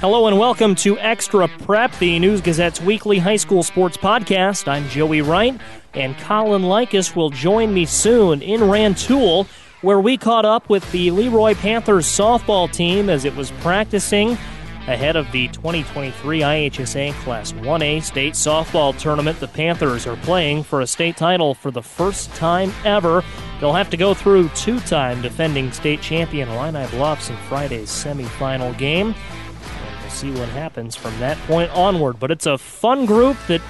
Hello and welcome to Extra Prep, the News Gazette's weekly high school sports podcast. I'm Joey Wright, and Colin Likas will join me soon in Rantoul, where we caught up with the Leroy Panthers softball team as it was practicing ahead of the 2023 IHSA Class 1A state softball tournament. The Panthers are playing for a state title for the first time ever. They'll have to go through two time defending state champion Illini Bluffs in Friday's semifinal game see what happens from that point onward. But it's a fun group that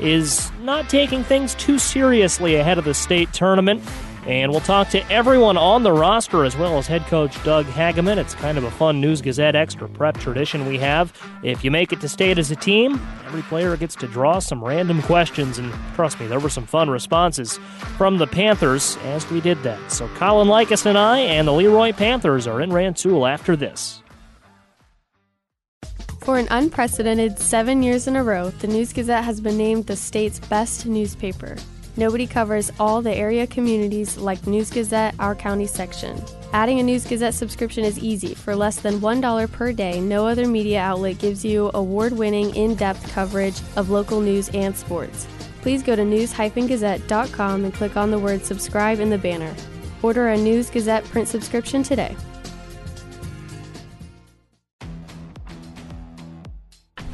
is not taking things too seriously ahead of the state tournament. And we'll talk to everyone on the roster as well as head coach Doug Hageman. It's kind of a fun News Gazette extra prep tradition we have. If you make it to state as a team, every player gets to draw some random questions. And trust me, there were some fun responses from the Panthers as we did that. So Colin Likas and I and the Leroy Panthers are in Rantoul after this. For an unprecedented seven years in a row, the News Gazette has been named the state's best newspaper. Nobody covers all the area communities like News Gazette, our county section. Adding a News Gazette subscription is easy. For less than $1 per day, no other media outlet gives you award winning, in depth coverage of local news and sports. Please go to news-gazette.com and click on the word subscribe in the banner. Order a News Gazette print subscription today.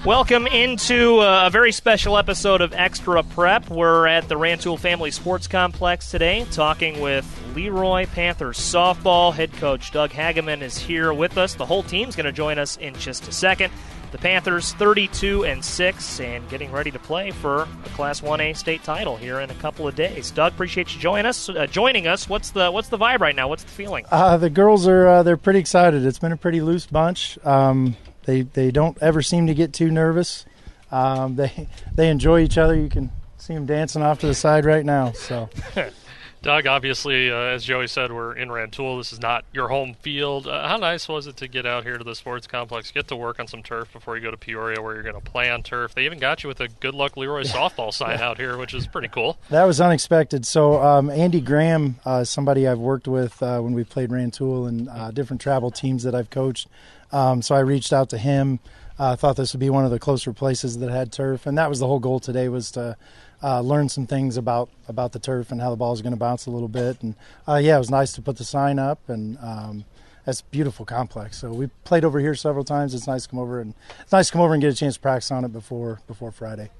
Welcome into uh, a very special episode of Extra Prep. We're at the Rantoul Family Sports Complex today talking with Leroy Panthers softball. Head coach Doug Hageman is here with us. The whole team's going to join us in just a second. The Panthers 32 and 6 and getting ready to play for a Class 1A state title here in a couple of days. Doug, appreciate you joining us. Uh, joining us. What's the what's the vibe right now? What's the feeling? Uh, the girls are uh, they're pretty excited. It's been a pretty loose bunch. Um, they they don't ever seem to get too nervous. Um, they they enjoy each other. You can see them dancing off to the side right now. So. Doug, obviously, uh, as Joey said, we're in Rantoul. This is not your home field. Uh, how nice was it to get out here to the sports complex, get to work on some turf before you go to Peoria, where you're going to play on turf? They even got you with a good luck Leroy softball sign out here, which is pretty cool. That was unexpected. So um, Andy Graham, uh, somebody I've worked with uh, when we played Rantoul and uh, different travel teams that I've coached. Um, so I reached out to him. I uh, thought this would be one of the closer places that had turf, and that was the whole goal today was to uh, learn some things about about the turf and how the ball is going to bounce a little bit. And uh, yeah, it was nice to put the sign up, and um, that's beautiful complex. So we played over here several times. It's nice to come over and it's nice to come over and get a chance to practice on it before before Friday.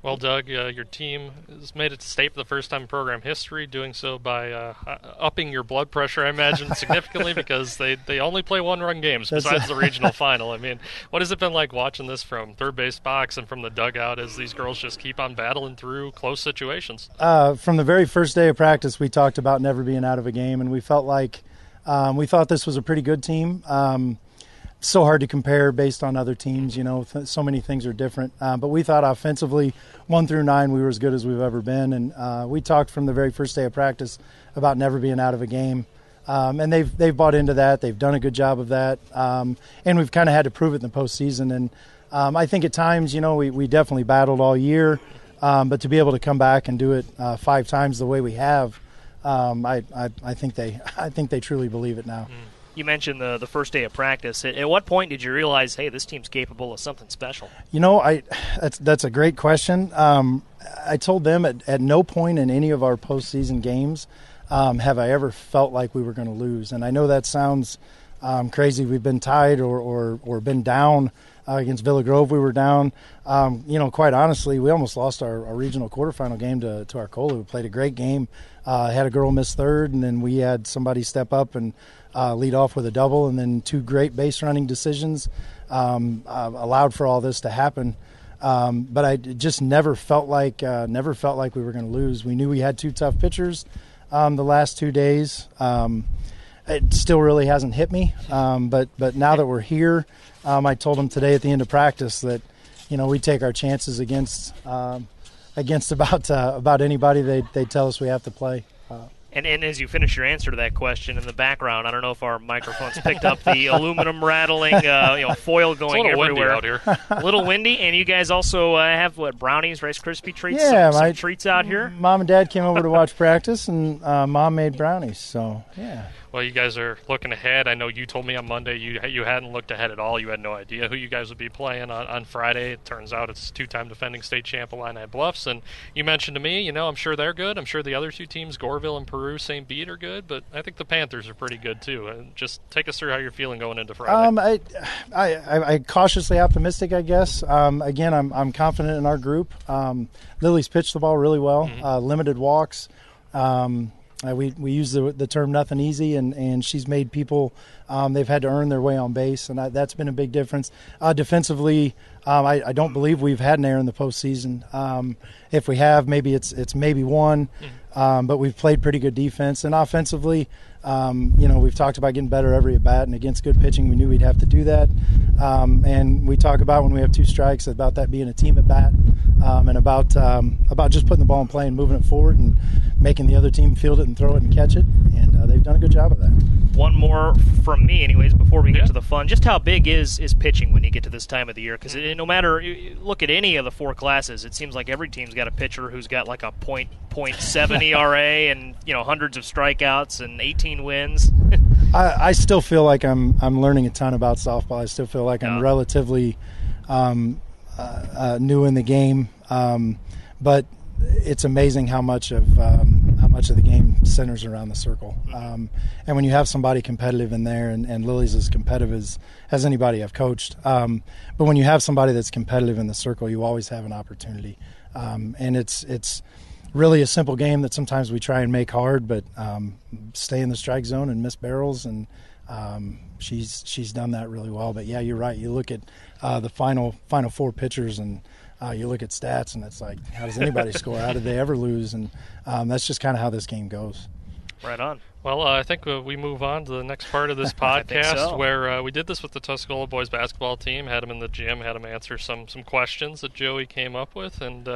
Well, Doug, uh, your team has made it to state for the first time in program history, doing so by uh, upping your blood pressure, I imagine, significantly because they, they only play one run games besides the regional final. I mean, what has it been like watching this from third base box and from the dugout as these girls just keep on battling through close situations? Uh, from the very first day of practice, we talked about never being out of a game, and we felt like um, we thought this was a pretty good team. Um, so hard to compare based on other teams. You know, th- so many things are different. Uh, but we thought offensively, one through nine, we were as good as we've ever been. And uh, we talked from the very first day of practice about never being out of a game. Um, and they've they've bought into that. They've done a good job of that. Um, and we've kind of had to prove it in the postseason. And um, I think at times, you know, we, we definitely battled all year. Um, but to be able to come back and do it uh, five times the way we have, um, I, I, I think they I think they truly believe it now. Mm you mentioned the the first day of practice. At, at, what point did you realize, hey, this team's capable of something special? You know, I that's that's a great question. Um, I told them at, at no point in any of our postseason games um, have I ever felt like we were going to lose. And I know that sounds um, crazy. We've been tied or or, or been down. Uh, against Villa Grove, we were down. Um, you know, quite honestly, we almost lost our, our, regional quarterfinal game to, to Arcola. We played a great game. Uh, had a girl miss third, and then we had somebody step up and uh, lead off with a double, and then two great base running decisions um, uh, allowed for all this to happen. Um, but I just never felt like uh, never felt like we were going to lose. We knew we had two tough pitchers um, the last two days. Um, it still really hasn't hit me. Um, but but now that we're here, um, I told them today at the end of practice that you know we take our chances against against about uh, about anybody they they tell us we have to play. And, and as you finish your answer to that question in the background, I don't know if our microphones picked up the aluminum rattling, uh, you know, foil going it's a everywhere. out here. a little windy, and you guys also uh, have what brownies, Rice Krispie treats, yeah, some, my, some treats out here. Mom and Dad came over to watch practice, and uh, Mom made brownies. So yeah. Well, you guys are looking ahead. I know you told me on Monday you you hadn't looked ahead at all. You had no idea who you guys would be playing on, on Friday. It turns out it's two-time defending state champ Illini Bluffs, and you mentioned to me, you know, I'm sure they're good. I'm sure the other two teams, Goreville and Peru St. Bede, are good, but I think the Panthers are pretty good too. And just take us through how you're feeling going into Friday. Um, I, I, I, cautiously optimistic, I guess. Um, again, I'm, I'm confident in our group. Um, Lily's pitched the ball really well, mm-hmm. uh, limited walks. Um, uh, we we use the, the term nothing easy, and, and she's made people um, they've had to earn their way on base, and I, that's been a big difference. Uh, defensively, um, I, I, don't believe we've had an error in the postseason. Um, if we have, maybe it's it's maybe one, mm-hmm. um, but we've played pretty good defense. And offensively, um, you know, we've talked about getting better every at bat, and against good pitching, we knew we'd have to do that. Um, and we talk about when we have two strikes about that being a team at bat, and about about just putting the ball in play and moving it forward and making the other team field it and throw it and catch it. And uh, they've done a good job of that. One more from me, anyways, before we get yeah. to the fun. Just how big is is pitching when you get to this time of the year? Because no matter look at any of the four classes, it seems like every team's got a pitcher who's got like a point point seven ERA and you know hundreds of strikeouts and 18 wins. I, I, still feel like I'm I'm learning a ton about softball. I still feel like I'm relatively um, uh, uh, new in the game, um, but it's amazing how much of um, how much of the game centers around the circle. Um, and when you have somebody competitive in there, and, and Lily's as competitive as, as anybody I've coached, um, but when you have somebody that's competitive in the circle, you always have an opportunity. Um, and it's it's really a simple game that sometimes we try and make hard, but um, stay in the strike zone and miss barrels and. Um, she's she's done that really well, but yeah, you're right. You look at uh, the final final four pitchers, and uh, you look at stats and it's like, how does anybody score? How did they ever lose? And um, that's just kind of how this game goes. Right on. Well, uh, I think uh, we move on to the next part of this podcast so. where uh, we did this with the Tuscola boys basketball team. Had them in the gym, had them answer some some questions that Joey came up with, and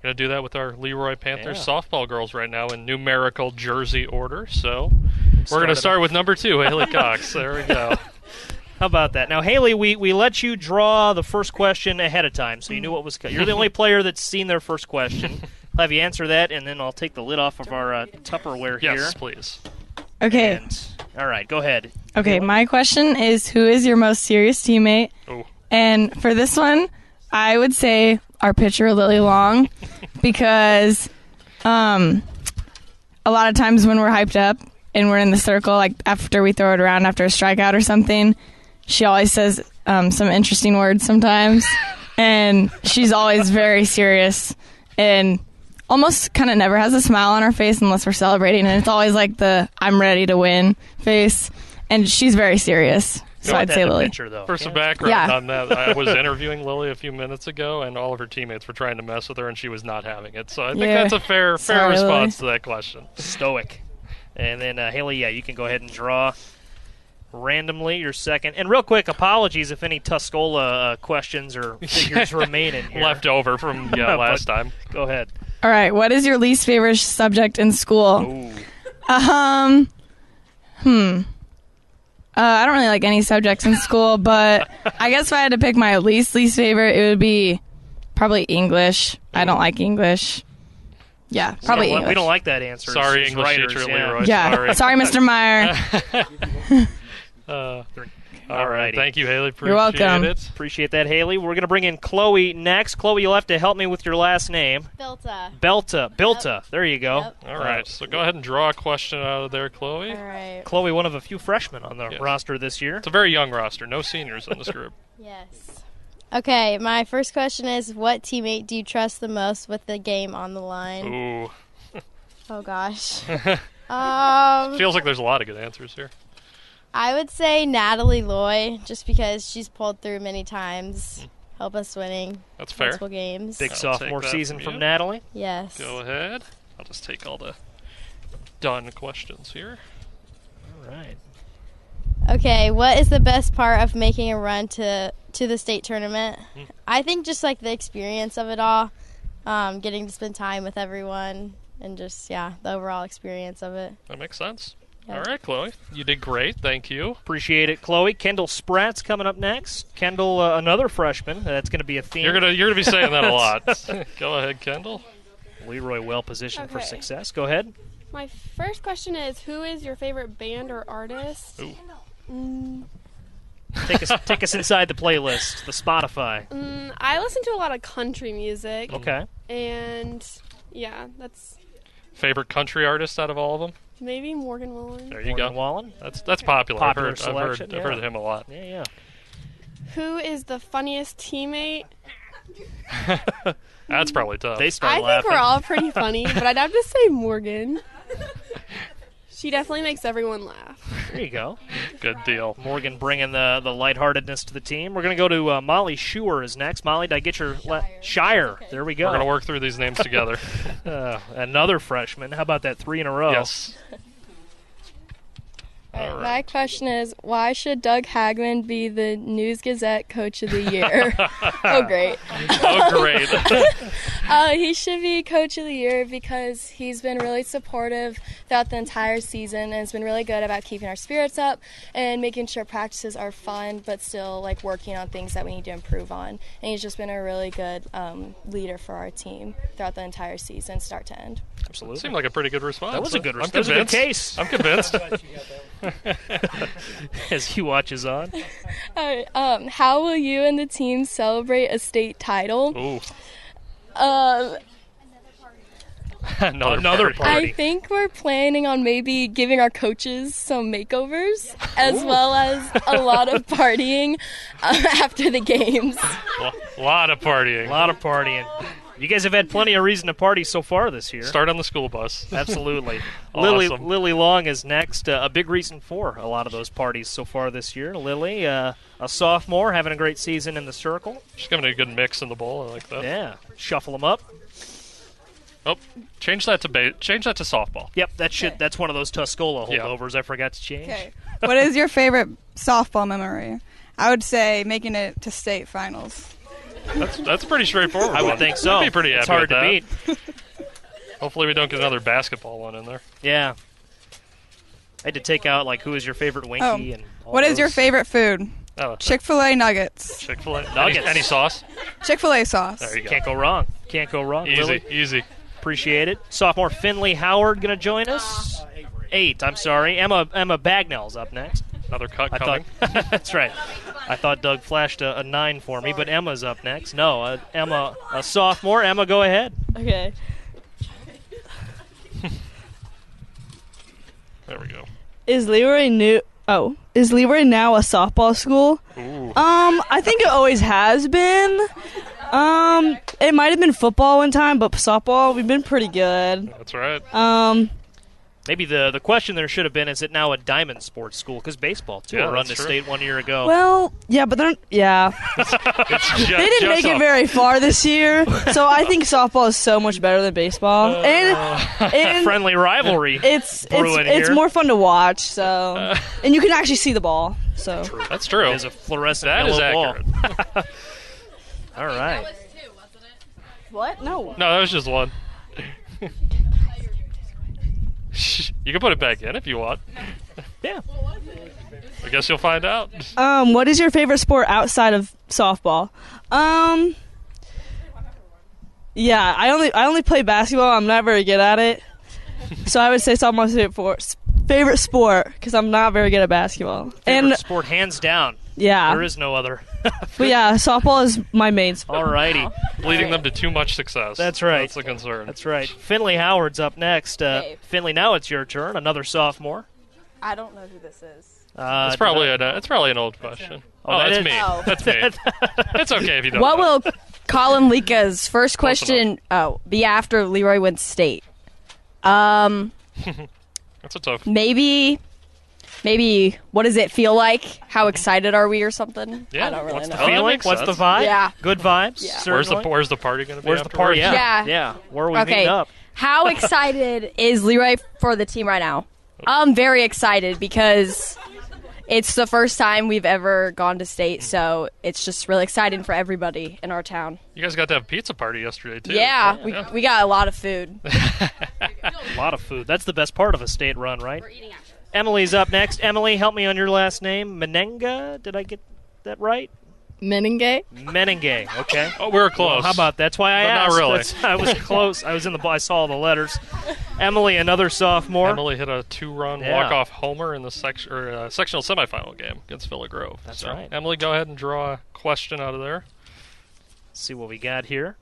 we're going to do that with our Leroy Panthers yeah. softball girls right now in numerical jersey order. So we're going to start with number two, Haley Cox. There we go. How about that? Now, Haley, we, we let you draw the first question ahead of time, so you knew what was coming. You're the only player that's seen their first question. I'll have you answer that, and then I'll take the lid off of our uh, Tupperware yes, here. Yes, please. Okay. And, all right, go ahead. Okay, my question is who is your most serious teammate? Ooh. And for this one, I would say our pitcher, Lily Long, because um, a lot of times when we're hyped up and we're in the circle, like after we throw it around after a strikeout or something, she always says um, some interesting words sometimes, and she's always very serious and almost kind of never has a smile on her face unless we're celebrating, and it's always like the "I'm ready to win" face, and she's very serious. So I'd say Lily. Picture, though. For some background yeah. on that, I was interviewing Lily a few minutes ago, and all of her teammates were trying to mess with her, and she was not having it. So I think yeah. that's a fair fair Sorry, response Lily. to that question. Stoic. And then uh, Haley, yeah, you can go ahead and draw randomly your second. And real quick, apologies if any Tuscola uh, questions or figures remain in here. Left over from yeah, last time. Go ahead. All right. What is your least favorite subject in school? Ooh. Um. Hmm. Uh, I don't really like any subjects in school, but I guess if I had to pick my least least favorite, it would be probably English. I don't like English. Yeah, probably so, English. We don't like that answer. Sorry, English writers, teacher yeah. Leroy. Yeah, sorry, sorry Mr. Meyer. Uh, all right. Thank you, Haley. Appreciate You're welcome. It. Appreciate that, Haley. We're going to bring in Chloe next. Chloe, you'll have to help me with your last name. Belta. Belta. Belta. Yep. There you go. Yep. All right. So go ahead and draw a question out of there, Chloe. All right. Chloe, one of a few freshmen on the yes. roster this year. It's a very young roster. No seniors in this group. yes. Okay, my first question is what teammate do you trust the most with the game on the line? Ooh. oh gosh. um, Feels like there's a lot of good answers here. I would say Natalie Loy, just because she's pulled through many times, help us winning. That's fair. Multiple games. Big I'll sophomore take that season from from you. Natalie. Yes. Go ahead. I'll just take all the done questions here. All right. Okay, what is the best part of making a run to to the state tournament? Hmm. I think just like the experience of it all, um, getting to spend time with everyone, and just yeah, the overall experience of it. That makes sense. Yeah. All right, Chloe, you did great. Thank you. Appreciate it, Chloe. Kendall Spratt's coming up next. Kendall, uh, another freshman. That's going to be a theme. You're gonna you're gonna be saying that a lot. Go ahead, Kendall. Leroy well positioned for Okay. success. Go ahead. My first question is Who is your favorite band or artist? Ooh. Mm, Take us take us inside the playlist, the Spotify. mm, I listen to a lot of country music. Okay. And yeah, that's Favorite country artist out of all of them? Maybe Morgan Wallen. There you Morgan go. Wallen. That's that's popular. Popular I've heard, I've heard, I've heard of him a lot. Yeah, yeah. Who is the funniest teammate? That's probably tough. They start I think laughing. we're all pretty funny, but I'd have to say Morgan. She definitely makes everyone laugh. There you go. Good deal. Morgan bringing the the lightheartedness to the team. We're going to go to uh, Molly Schuer is next. Molly, did I get your le- Shire? There we go. We're gonna work through these names together. Uh, another freshman. How about that three in a row? yes. All My question is why should Doug Hageman be the News Gazette Coach of the Year? oh, great. Oh, great. Uh, he should be Coach of the Year because he's been really supportive throughout the entire season and has been really good about keeping our spirits up and making sure practices are fun but still like working on things that we need to improve on. And he's just been a really good um, leader for our team throughout the entire season, start to end. Absolutely. Seemed like a pretty good response. That was a good response. I'm response. That was a good convinced. case. I'm convinced. As he watches on. Alright, um, how will you and the team celebrate a state title? Ooh, Um, another, Another party. party. I think we're planning on maybe giving our coaches some makeovers, as well as a lot of partying uh, after the games. A lot of partying. A lot of partying. You guys have had plenty of reason to party so far this year. Start on the school bus. Absolutely. Lily Awesome. Lily Long is next. Uh, a big reason for a lot of those parties so far this year. Lily, uh, a sophomore, having a great season in the circle. Just giving it a good mix in the bowl. I like that. Yeah, shuffle them up. Oh, change that to ba- change that to softball. Yep, that should. That's one of those Tuscola Yeah. holdovers I forgot to change. Okay. what is your favorite softball memory? I would say making it to state finals. That's that's pretty straightforward. I would one. think so. I'd be pretty happy it's hard with to that. beat. Hopefully, we don't get another basketball one in there. Yeah. I had to take out like who is your favorite Winky Oh, and all What is your favorite food? Oh, Chick Fil A nuggets. Chick Fil A Nuggets. Any, any sauce? Chick Fil A sauce. There you go. Can't go wrong. Can't go wrong. Easy, Lily, easy. appreciate it. Sophomore Finley Howard going to join us. Eight. I'm sorry. Emma Emma Bagnell's up next. Another cut I coming. thought that's right. I thought Doug flashed a, a nine for me, but Emma's up next. No, uh, Emma, a sophomore. Emma, go ahead. Okay. There we go. Is Leroy new? Oh, is Leroy now a softball school? Ooh. Um, I think it always has been. Um, it might have been football one time, but softball we've been pretty good. That's right. Um, Maybe the the question there should have been: Is it now a diamond sports school? Because baseball too, Yeah, run that's to true. state one year ago. well, yeah, but they're yeah. It's ju- They didn't just make it very far this year, so I think softball is so much better than baseball, uh, and and friendly rivalry. it's it's brewing it's here. more fun to watch. So, uh, and you can actually see the ball. So That's true. It is a fluorescent That is yellow accurate. ball. All right. what? No. No, that was just one. you can put it back in if you want. Yeah. I guess you'll find out. Um, what is your favorite sport outside of softball? Um, yeah, I only I only play basketball. I'm not very good at it, so I would say softball's favorite sport. Favorite sport because I'm not very good at basketball. Favorite and sport, hands down. yeah, There is no other. but yeah, softball is my main sport. All righty. Leading them to too much success. That's right. That's the concern. That's right. Finley Howard's up next. Uh, Hey. Finley, now it's your turn. Another sophomore. I don't know who this is. Uh, It's probably an it's probably an old question. Oh, Oh, that that's is- me. Oh. That's me. it's okay if you don't. What know. will Colin Likas first Close question oh, be after Leroy went state? Um, That's a tough. maybe, maybe what does it feel like? How excited are we or something? Yeah. I don't really what's know. the feeling? feeling? What's the sense. vibe? Yeah. Good vibes. Yeah. Where's the certainly. Where's the party going to be? Where's the party? Yeah. Yeah. Yeah. Where are we Okay. meeting up? How excited is Leroy for the team right now? I'm very excited because it's the first time we've ever gone to state, so it's just really exciting for everybody in our town. You guys got to have a pizza party yesterday too. Yeah, we, we got a lot of food. A lot of food. That's the best part of a state run, right? Emily's up next. Emily, help me on your last name. Menenga? Did I get that right? Menenge? Menenge. Okay. Oh, we were close. Well, how about that's why I But not really. That's- I was close. I was in the. I saw all the letters. Emily, another sophomore. Emily hit a two-run Yeah. walk-off homer in the section or uh, sectional semifinal game against Villa Grove. That's So, right. Emily, go ahead and draw a question out of there. see what we got here.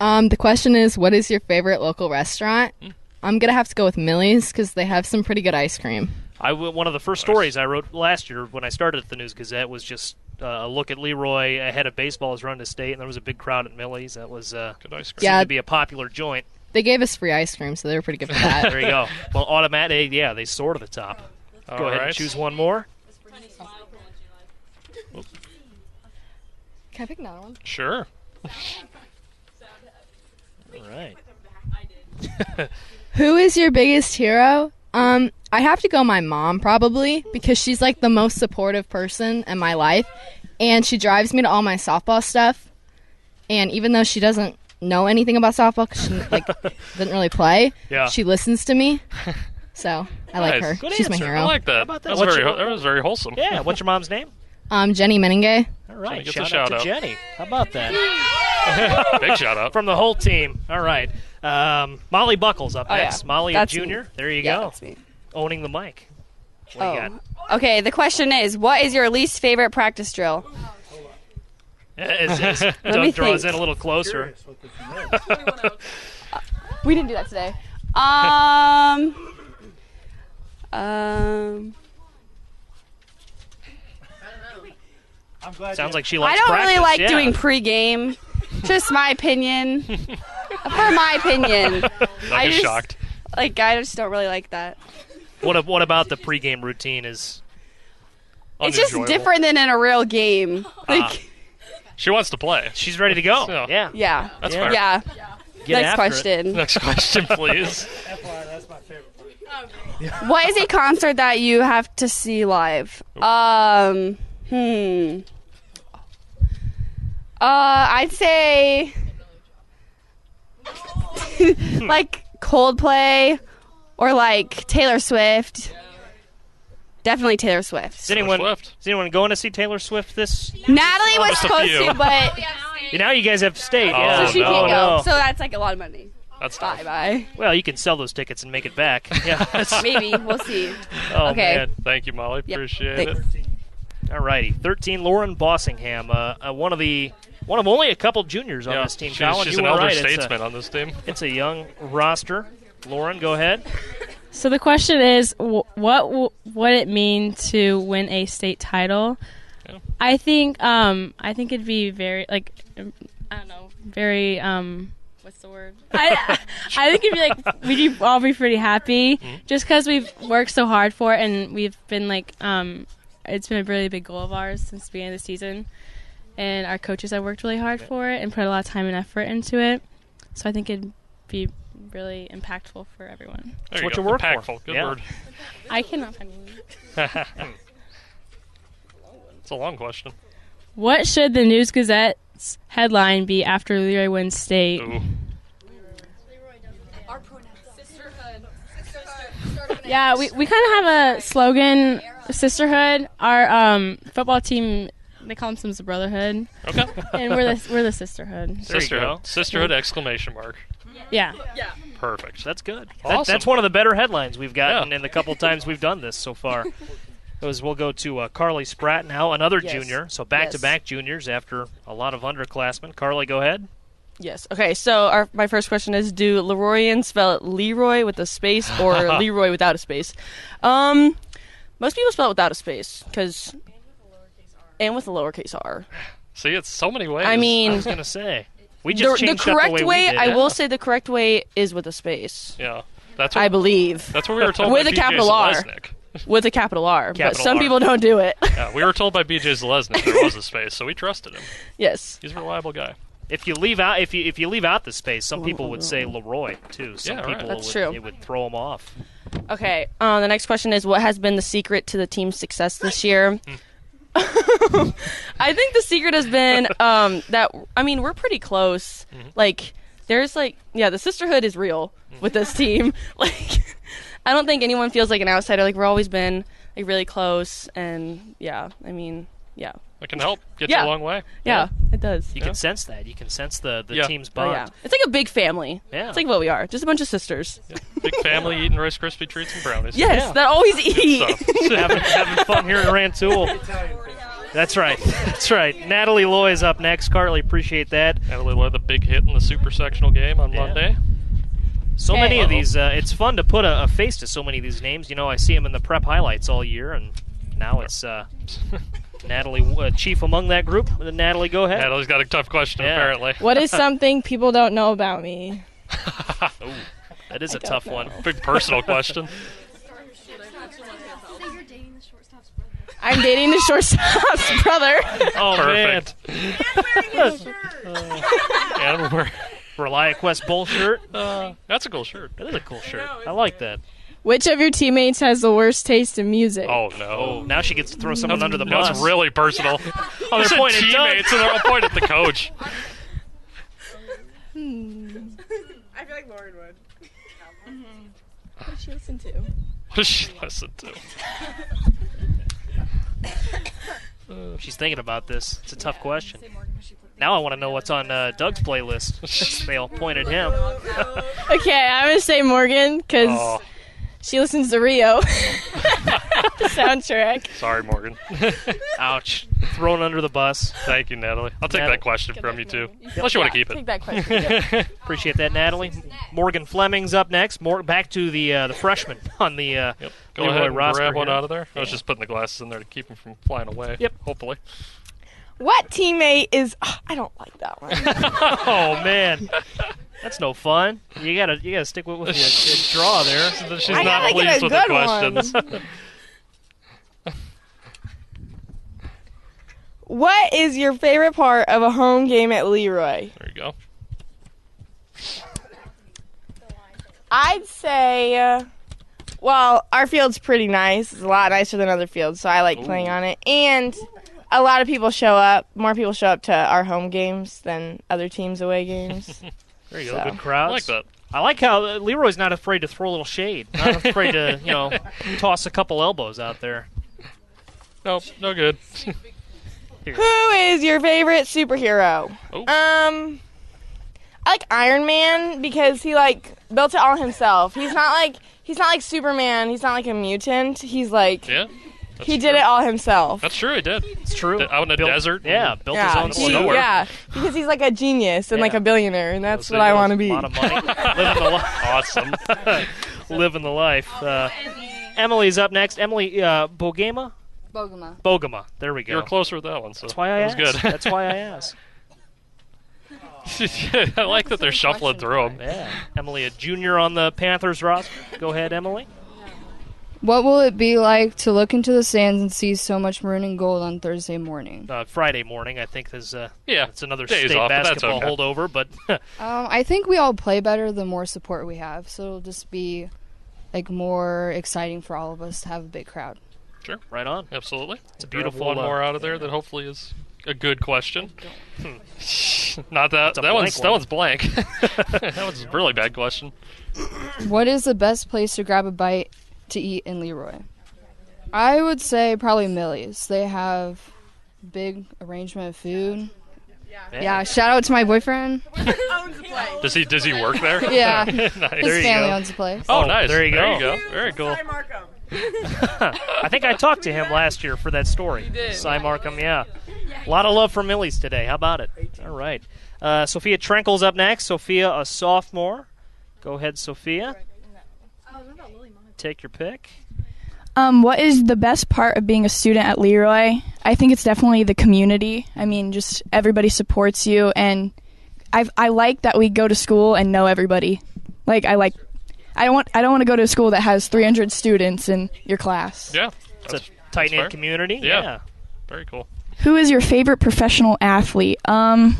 Um, the question is, what is your favorite local restaurant? Hmm. I'm gonna have to go with Millie's because they have some pretty good ice cream. I w- one of the first stories I wrote last year when I started at the News Gazette was just uh, a look at Leroy ahead of baseball's run to state, and there was a big crowd at Millie's. That was uh, good ice cream. Yeah. To be a popular joint. They gave us free ice cream, so they were pretty good for that. there you go. Well, automatic. Yeah, they soar to the top. All go ahead and choose one more. Can I pick another one? Sure. All right. Who is your biggest hero? Um, I have to go my mom probably because she's like the most supportive person in my life, and she drives me to all my softball stuff. And even though she doesn't know anything about softball, 'cause she like doesn't really play, Yeah. she listens to me. So I like Nice. her. Good She's my hero. I like that. How about that? That's What's very, your- that was very wholesome. Yeah. What's your mom's name? Um, Jenny Menenge. All right. Jenny gets a Shout, shout out out. to Jenny. How about that? Big shout out. from the whole team. All right. Um, Molly Buckles up Oh, yeah. next. Molly That's Jr. me. There you Yeah, go. that's me. Owning the mic. What do you got? Oh. Okay, the question is, what is your least favorite practice drill? As, as me Doug draws think. in a little closer. We didn't do that today. Um. um. Sounds like she I don't practice. really like yeah. doing pregame. Just my opinion. For my opinion, Doug I is just shocked. like. I just don't really like that. What, ab- what about the pregame routine is It's just different than in a real game. Like, Ah. She wants to play. She's ready to go. So, Yeah. yeah, That's Yeah. fair. yeah. Get Next after it. question. Next question, please. What is a concert that you have to see live? Um, hmm. Uh, I'd say like Coldplay or like Taylor Swift. Definitely Taylor Swift. Is anyone, is anyone going to see Taylor Swift this? Natalie was Just a supposed few. to, but You now you guys have state. Oh, yeah. so she oh, can't no. go. So that's like a lot of money. That's bye bye. Well, you can sell those tickets and make it back. Yeah. Maybe we'll see. Oh, okay. man. Thank you, Molly. Yep. Appreciate Thanks. it. All righty. 13, Lauren Bossingham, uh, uh, one of the one of only a couple juniors on Yeah, this team. she's- Colin, she's you an elder right. It's a- statesman on this team. It's a young roster. Lauren, go ahead. So the question is, wh- what w- would it mean to win a state title? I think, um, I think it'd be very like, um, I don't know, very, um, what's the word? I, I think it'd be like we'd all be pretty happy just because we've worked so hard for it and we've been like, um, it's been a really big goal of ours since the beginning of the season, and our coaches have worked really hard for it and put a lot of time and effort into it. So I think it'd be really impactful for everyone. There you what go. you work for. Impactful. Good Yeah. word. I cannot find one. It's a long question. What should the News Gazette's headline be after Leroy wins state? Yeah, we, we kind of have a slogan, sisterhood. Our um, football team, they call themselves the brotherhood. Okay. and we're the we're the sisterhood. Sisterhood. Sisterhood exclamation mark. Yeah. Yeah. Perfect. That's good. That- Awesome. that's one of the better headlines we've gotten in the couple times we've done this so far. As we'll go to uh, Carly Spratt now, another Yes. junior. So back to back juniors after a lot of underclassmen. Carly, go ahead. Yes. Okay. So our my first question is: Do Leroyans spell it Leroy with a space or Leroy without a space? Um, most people spell it without a space because, and with a lowercase r. See, it's so many ways. I mean, I was gonna say we the, just the changed up the correct way we way. did I it. will say the correct way is with a space. Yeah. That's what, I believe. That's what we were told with by a BJ capital R. Zalesnik. With a capital R, but some R. people don't do it. Yeah, we were told by BJ Zalesnik there was a space, so we trusted him. yes. He's a reliable guy. If you leave out if you if you leave out the space, some people would say Leroy too. Some Yeah, right. people That's would, true. It would throw them off. Okay. Uh, the next question is, what has been the secret to the team's success this year? I think the secret has been um, that I mean we're pretty close. Like there's like yeah, the sisterhood is real with this team. Like I don't think anyone feels like an outsider. Like we're always been like really close, and yeah, I mean yeah, It can help get Yeah. you a long way. yeah, it does. You can sense that. You can sense the the Yeah. team's Oh, bond. yeah, it's like a big family. Yeah. it's like what we are, just a bunch of sisters. Big family eating Rice Krispie treats and brownies. Yes, Yeah. that always Good eat. stuff. having, having fun here in Rantoul. That's right. That's right. Natalie Loy is up next. Carly, appreciate that. Natalie Loy, the big hit in the super sectional game on Yeah. Monday. So Okay. many of Uh-oh. these. Uh, it's fun to put a, a face to so many of these names. You know, I see them in the prep highlights all year, and now it's uh, Natalie, uh, chief among that group. Natalie, go ahead. Natalie's got a tough question, Yeah. apparently. What is something people don't know about me? That is a tough one. Big personal question. I'm dating the shortstop's brother. Oh Perfect. man, and we're, Relia Quest bull shirt. uh, that's a cool shirt. That is a cool shirt. I like that. Which of your teammates has the worst taste in music? Oh no. Oh, now she gets to throw someone under the bus. That's really personal. Oh, they're pointing at teammates, and they're all pointing at the coach. Hmm. I feel like Lauren would. What does she listen to? What does she listen to? She's thinking about this. It's a tough question. Now I want to know what's on uh, Doug's playlist. they all point at him. Okay, I'm gonna say Morgan because Oh, she listens to Rio. the soundtrack. sorry, Morgan. Ouch. Thrown under the bus. Thank you, Natalie. I'll take Natalie. that question from you too. Unless you want to keep Take it. that question. Appreciate that, Natalie. Morgan Fleming's up next. More back to the uh, the freshman on the uh, Yep. Go Leroy ahead and roster grab one here. out of there. I was just putting the glasses in there to keep them from flying away. Yep. Hopefully. What teammate is? Ugh, I don't like that one. Oh man, that's no fun. You gotta you gotta stick with, with your, your draw there. She's I not gotta get pleased with the good questions. what is your favorite part of a home game at Leroy? there you go. I'd say, uh, well, our field's pretty nice. It's a lot nicer than other fields, so I like playing on it. And a lot of people show up. More people show up to our home games than other teams' away games. There you go. So. Good crowds. I like that. I like how Leroy's not afraid to throw a little shade. Not afraid to you know toss a couple elbows out there. Nope, no good. Who is your favorite superhero? Oh. Um, I like Iron Man because he like built it all himself. He's not like he's not like Superman. He's not like a mutant. He's like Yeah. That's he true. did it all himself. That's true. He did. It's true. Out in the Built- desert. Yeah, built yeah, his own Well, store. nowhere. yeah, because he's like a genius and like a billionaire, and that's Yes, what I want to be. A be. lot of money, living the life. Awesome. living the life. Uh, Emily's up next. Emily uh, Bogema. Bogema. Bogema. There we go. You're closer with that one, so That's why I that was asked. good. That's why I asked. I like that they're shuffling through them. Yeah. Emily, a junior on the Panthers roster. Go ahead, Emily. What will it be like to look into the stands and see so much maroon and gold on Thursday morning? Uh, Friday morning, I think, is uh, Yeah, it's another days state off, but basketball okay. holdover. But Um, I think we all play better the more support we have, so it'll just be like more exciting for all of us to have a big crowd. Sure. right on. Absolutely. It's a beautiful one more out of there that hopefully is a good question. Not that that one's blank that one's blank. that one's a really bad question. What is the best place to grab a bite to eat in Leroy? I would say probably Millie's. They have big arrangement of food. Yeah, yeah. shout out to my boyfriend. Does he does he work there? Yeah. nice. His you family go. owns the place. Oh, Oh, nice. there you There go. you go. Very cool. I think I talked to him last year for that story. He did. Cy Markham, yeah. A lot of love for Millie's today. How about it? All right. Uh, Sophia Trenkle's up next. Sophia, a sophomore. Go ahead, Sophia. Take your pick. Um, what is the best part of being a student at Leroy? I think it's definitely the community. I mean, just everybody supports you, and I I like that we go to school and know everybody. Like I like, I don't want I don't want to go to a school that has 300 students in your class. Yeah. It's a tight knit community. Yeah. yeah. Very cool. Who is your favorite professional athlete? Um,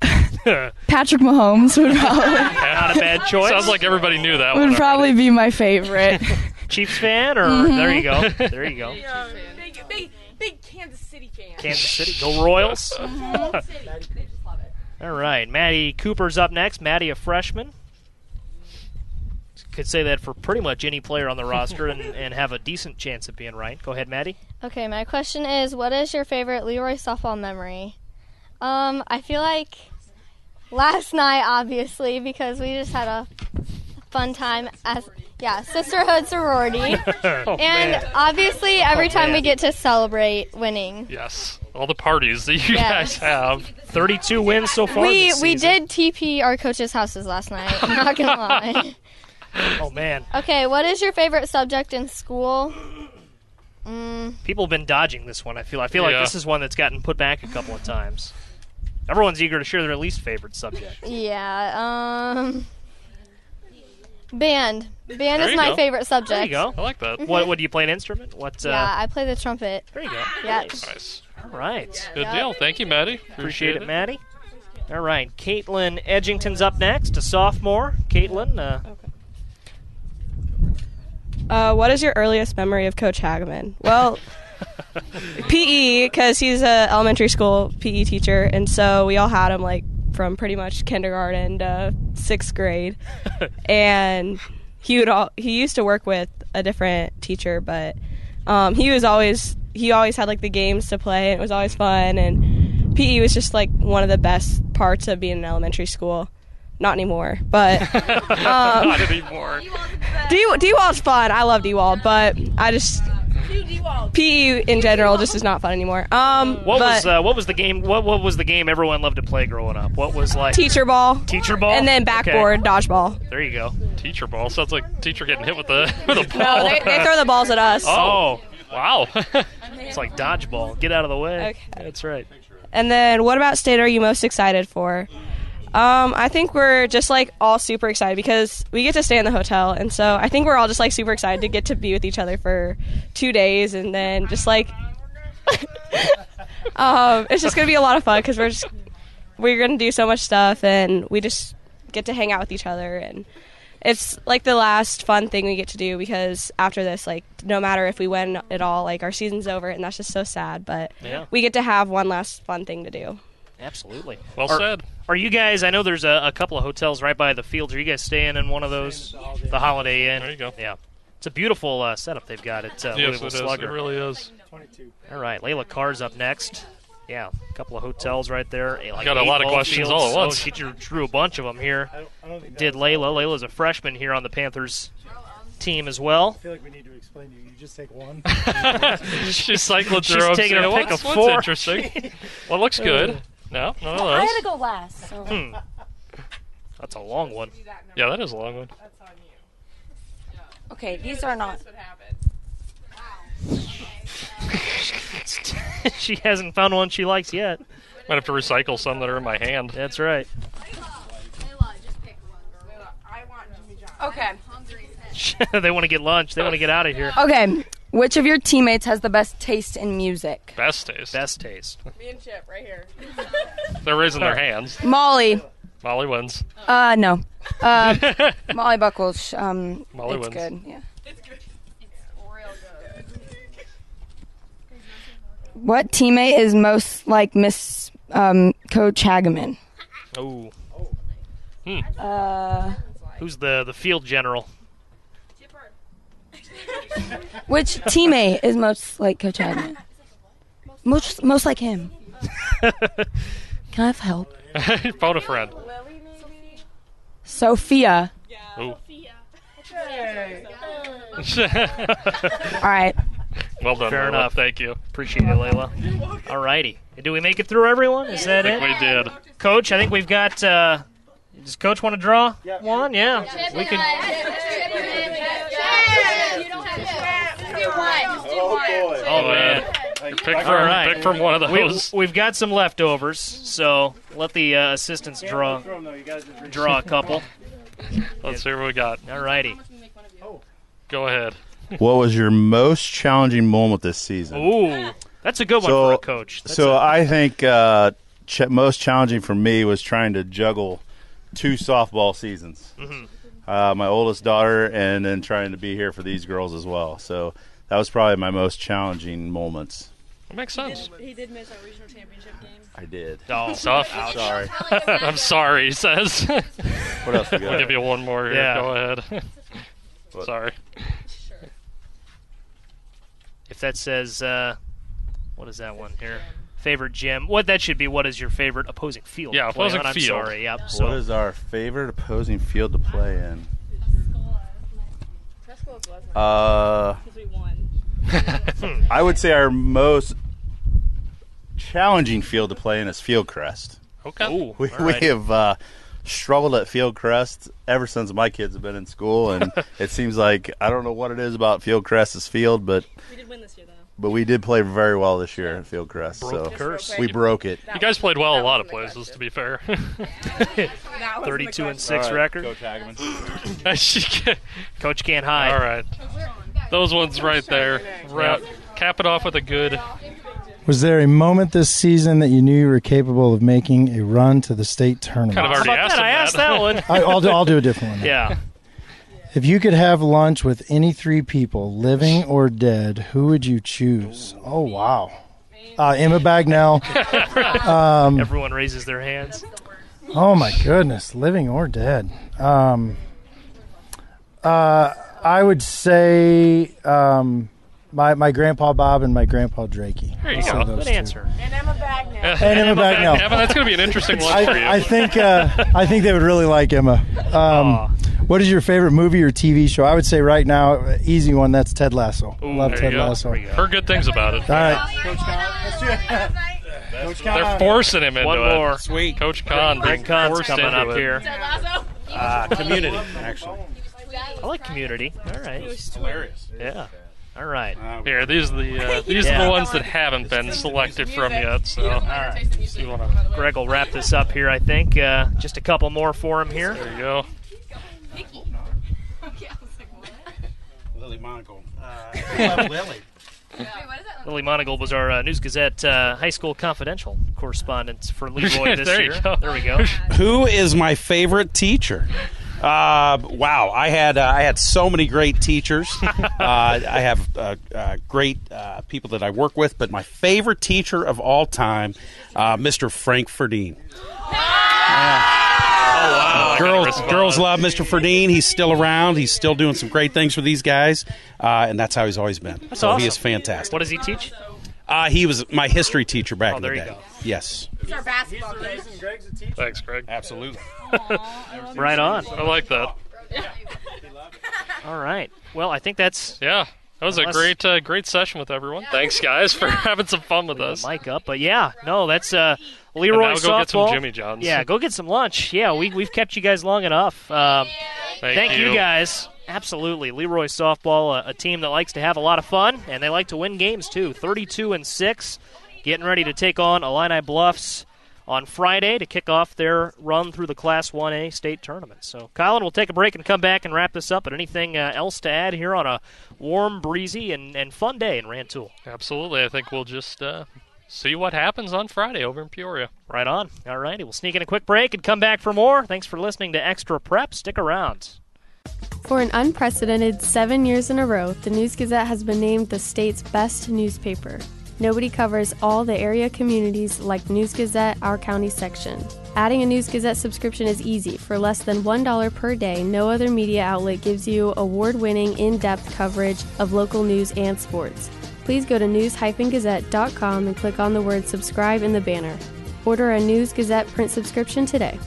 Patrick Mahomes would probably Not a bad choice. Sounds like everybody knew that one. would probably be my favorite. Chiefs fan, or Mhm. there you go, there you go. Big, big, big Kansas City fan. Kansas City, go Royals. Mhm. All right, Maddie Cooper's up next. Maddie, a freshman. Could say that for pretty much any player on the roster and, and have a decent chance of being right. Go ahead, Maddie. Okay, my question is what is your favorite Leroy softball memory? Um, I feel like last night obviously because we just had a fun time as yeah, sisterhood sorority. Oh, and man. obviously every Oh, time we get to celebrate winning. Yes, all the parties that you Yes. guys have. 32 wins so far. We this we season. did TP our coaches' houses last night. I'm not gonna lie. Oh man, Okay, what is your favorite subject in school? Mm, people have been dodging this one. I feel. I feel like this is one that's gotten put back a couple of times. Everyone's eager to share their least favorite subject. yeah. Um. Band. Band There is you my go. favorite subject. There you go. I like that. What? What do you play an instrument? What? Uh, yeah, I play the trumpet. There you go. Yeah. Nice. All right. Good deal. Thank you, Maddie. Appreciate it, Maddie. All right, Caitlin Edgington's up next, a sophomore. Caitlin, uh, Uh, what is your earliest memory of Coach Hageman? Well, PE, because he's a elementary school PE teacher, and so we all had him like from pretty much kindergarten to sixth grade, and he would all he used to work with a different teacher, but um, he was always he always had like the games to play, and it was always fun, and PE was just like one of the best parts of being in elementary school. Not anymore, but um, Not anymore. D D-Wall's fun. I love D-Wall, but I just PE in general just is not fun anymore. Um, what was uh, what was the game? What what was the game everyone loved to play growing up? What was like teacher ball, teacher ball, and then backboard Okay. dodgeball. There you go. Teacher ball sounds like teacher getting hit with the with a ball. No, they, they throw the balls at us. Oh, wow! it's like dodgeball. Get out of the way. Okay. That's right. And then, what about state are you most excited for? Um, I think we're just like all super excited because we get to stay in the hotel, and so I think we're all just like super excited to get to be with each other for two days, and then just like, um, it's just gonna be a lot of fun because we're just we're gonna do so much stuff, and we just get to hang out with each other, and it's like the last fun thing we get to do because after this, like, no matter if we win at all, like our season's over, and that's just so sad, but Yeah. we get to have one last fun thing to do. Absolutely. Well are, said. Are you guys? I know there's a, a couple of hotels right by the fields. Are you guys staying in one of those? The Holiday Inn. There you go. Yeah, it's a beautiful uh, setup they've got at uh, Yes, Louisville it is. Slugger. It really is. 22. All right, Layla Carr's up next. Yeah, a couple of hotels right there. Like Got a lot of questions fields. all at Oh, once. she drew, drew a bunch of them here. I don't, I don't Did Layla? Layla's a freshman here on the Panthers team as well. I feel like we need to explain to you. You just take one. She's cycling through them. taking her saying, pick of what's four. interesting? well, it looks good. No, none of I had to go last. So. Hmm. That's a long one. Yeah, that is a long one. Okay, these are not. she hasn't found one she likes yet. Might have to recycle some that are in my hand. That's right. Okay. they want to get lunch. They want to get out of here. Okay. Which of your teammates has the best taste in music? Best taste. Best taste. Me and Chip right here. They're raising their hands. Molly. Molly wins. Uh, no. Uh, Molly Buckles. Um, Molly it's wins. good. Yeah. What teammate is most like Miss um, Coach Hageman? Oh. Hmm. Uh, Who's the the field general? which teammate is most like Coach Hageman? Most most like him. Can I have help? Phone a friend. Sophia. Ooh. All right. Well done, Fair Layla. enough. Thank you. Appreciate it, Layla. All righty. Do we make it through everyone? Is that I think it? we did. Coach, I think we've got. Uh, does Coach want to draw one? Yeah. We can. Oh man. Pick from, All right. pick from one of those. we've got some leftovers, so let the uh, assistants draw draw a couple. Let's see what we got. All righty. Go ahead. What was your most challenging moment this season? Ooh, that's a good one so, for a coach. That's so a- I think uh, ch- most challenging for me was trying to juggle two softball seasons. Mhm. Uh, my oldest daughter, and then trying to be here for these girls as well. So that was probably my most challenging moments. That makes sense. He did miss our regional championship game. I did. Oh, tough. Ouch. Sorry. I'm sorry, he says. What else we got? I'll give you one more here. Yeah. Go ahead. sorry. If that says, uh, what is that one here? Favorite gym. What that should be. What is your favorite opposing field? Yeah, to play opposing on? I'm field. sorry. Yep. So What is our favorite opposing field to play in? Uh, I would say our most challenging field to play in is Fieldcrest. Okay. Ooh, We, all we have uh, struggled at Fieldcrest ever since my kids have been in school, and it seems like I don't know what it is about Fieldcrest's field, but We did win this year, though. But we did play very well this year at Fieldcrest. Broke so the curse. we broke it. You guys played well a lot of places, to be fair. 32 and six All right, record. Coach Hageman. Coach can't hide. All right. Those ones right there. Wrap, cap it off with a good. Was there a moment this season that you knew you were capable of making a run to the state tournament? Kind of already asked that? I asked that one. I, I'll, do, I'll do a different one. now. Yeah. If you could have lunch with any three people, living or dead, who would you choose? Oh wow, uh, Emma Bagnell. um, Everyone raises their hands. oh my goodness, living or dead. Um, uh, I would say um, my my grandpa Bob and my grandpa Drakey. There you I'll say go. those Good two. answer. And Emma Bagnell. And Emma Bagnell. Evan, that's going to be an interesting one for you. I, I think uh, I think they would really like Emma. Um, what is your favorite movie or TV show? I would say right now, uh, easy one. That's Ted Lasso. Love there Ted you go. Lasso. Heard good things about it. All right. They're forcing him into One it. more. Sweet. Coach Kahn being Greg Kahn's forced coming into up it. here. Uh, community, actually. I like community. All right. Hilarious. Yeah. All right. Here, these are the uh, these are Yeah. the ones that haven't been selected from yet. So, all right. You wanna, Greg will wrap this up here, I think. Uh, just a couple more for him here. there you go. Lily Monaco. Uh, Lily. Lily Monagle was our uh, News Gazette uh, High School Confidential correspondent for Le Roy this There year. There we go. Who is my favorite teacher? Uh, wow, I had uh, I had so many great teachers. uh, I have uh, uh, great uh, people that I work with, but my favorite teacher of all time, uh, Mr. Frank Ferdine. Oh wow. Girls, girls love Mr. Ferdine. He's still around. He's still doing some great things for these guys, uh, and that's how he's always been. That's so awesome. he is fantastic. What does he teach? Uh, he was my history teacher back Oh, in the there you day. go. Yes, He's our basketball coach. Thanks, Greg. absolutely. Right on. I like that. All right. Well, I think that's Yeah. That was a great, uh, great session with everyone. Thanks, guys, for having some fun with us. mic up. But yeah, no, that's uh, And Le Roy now go softball. get some Jimmy John's. Yeah, go get some lunch. Yeah, we we've kept you guys long enough. Um, Thank, thank you. guys. Absolutely, Le Roy softball, a, a team that likes to have a lot of fun and they like to win games too. Thirty-two and six, getting ready to take on Illini Bluffs on Friday to kick off their run through the Class 1A state tournament. So, Colin, we'll take a break and come back and wrap this up. But anything uh, else to add here on a warm, breezy, and, and fun day in Rantoul? Absolutely. I think we'll just uh, see what happens on Friday over in Peoria. Right on. All righty. We'll sneak in a quick break and come back for more. Thanks for listening to Extra Prep. Stick around. For an unprecedented seven years in a row, the News Gazette has been named the state's best newspaper. Nobody covers all the area communities like News Gazette, our county section. Adding a News Gazette subscription is easy. For less than $1 per day, no other media outlet gives you award winning, in depth coverage of local news and sports. Please go to news-gazette.com and click on the word subscribe in the banner. Order a News Gazette print subscription today.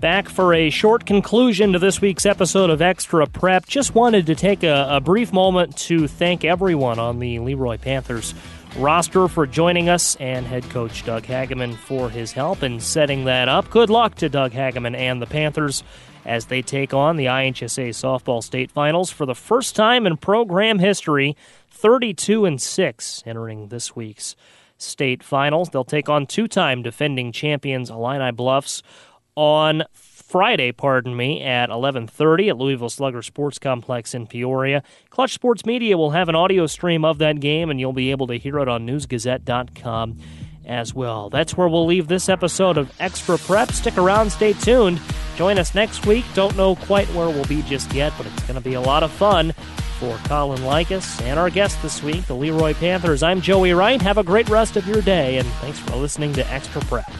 Back for a short conclusion to this week's episode of Extra Prep. Just wanted to take a, a brief moment to thank everyone on the Le Roy Panthers roster for joining us and head coach Doug Hageman for his help in setting that up. Good luck to Doug Hageman and the Panthers as they take on the IHSA softball state finals for the first time in program history, 32 and 6 entering this week's state finals. They'll take on two-time defending champions Illini Bluffs on Friday, pardon me, at 11:30 at Louisville Slugger Sports Complex in Peoria. Clutch Sports Media will have an audio stream of that game, and you'll be able to hear it on NewsGazette.com as well. That's where we'll leave this episode of Extra Prep. Stick around, stay tuned. Join us next week. Don't know quite where we'll be just yet, but it's going to be a lot of fun for Colin Likas and our guest this week, the Le Roy Panthers. I'm Joey Wright. Have a great rest of your day, and thanks for listening to Extra Prep.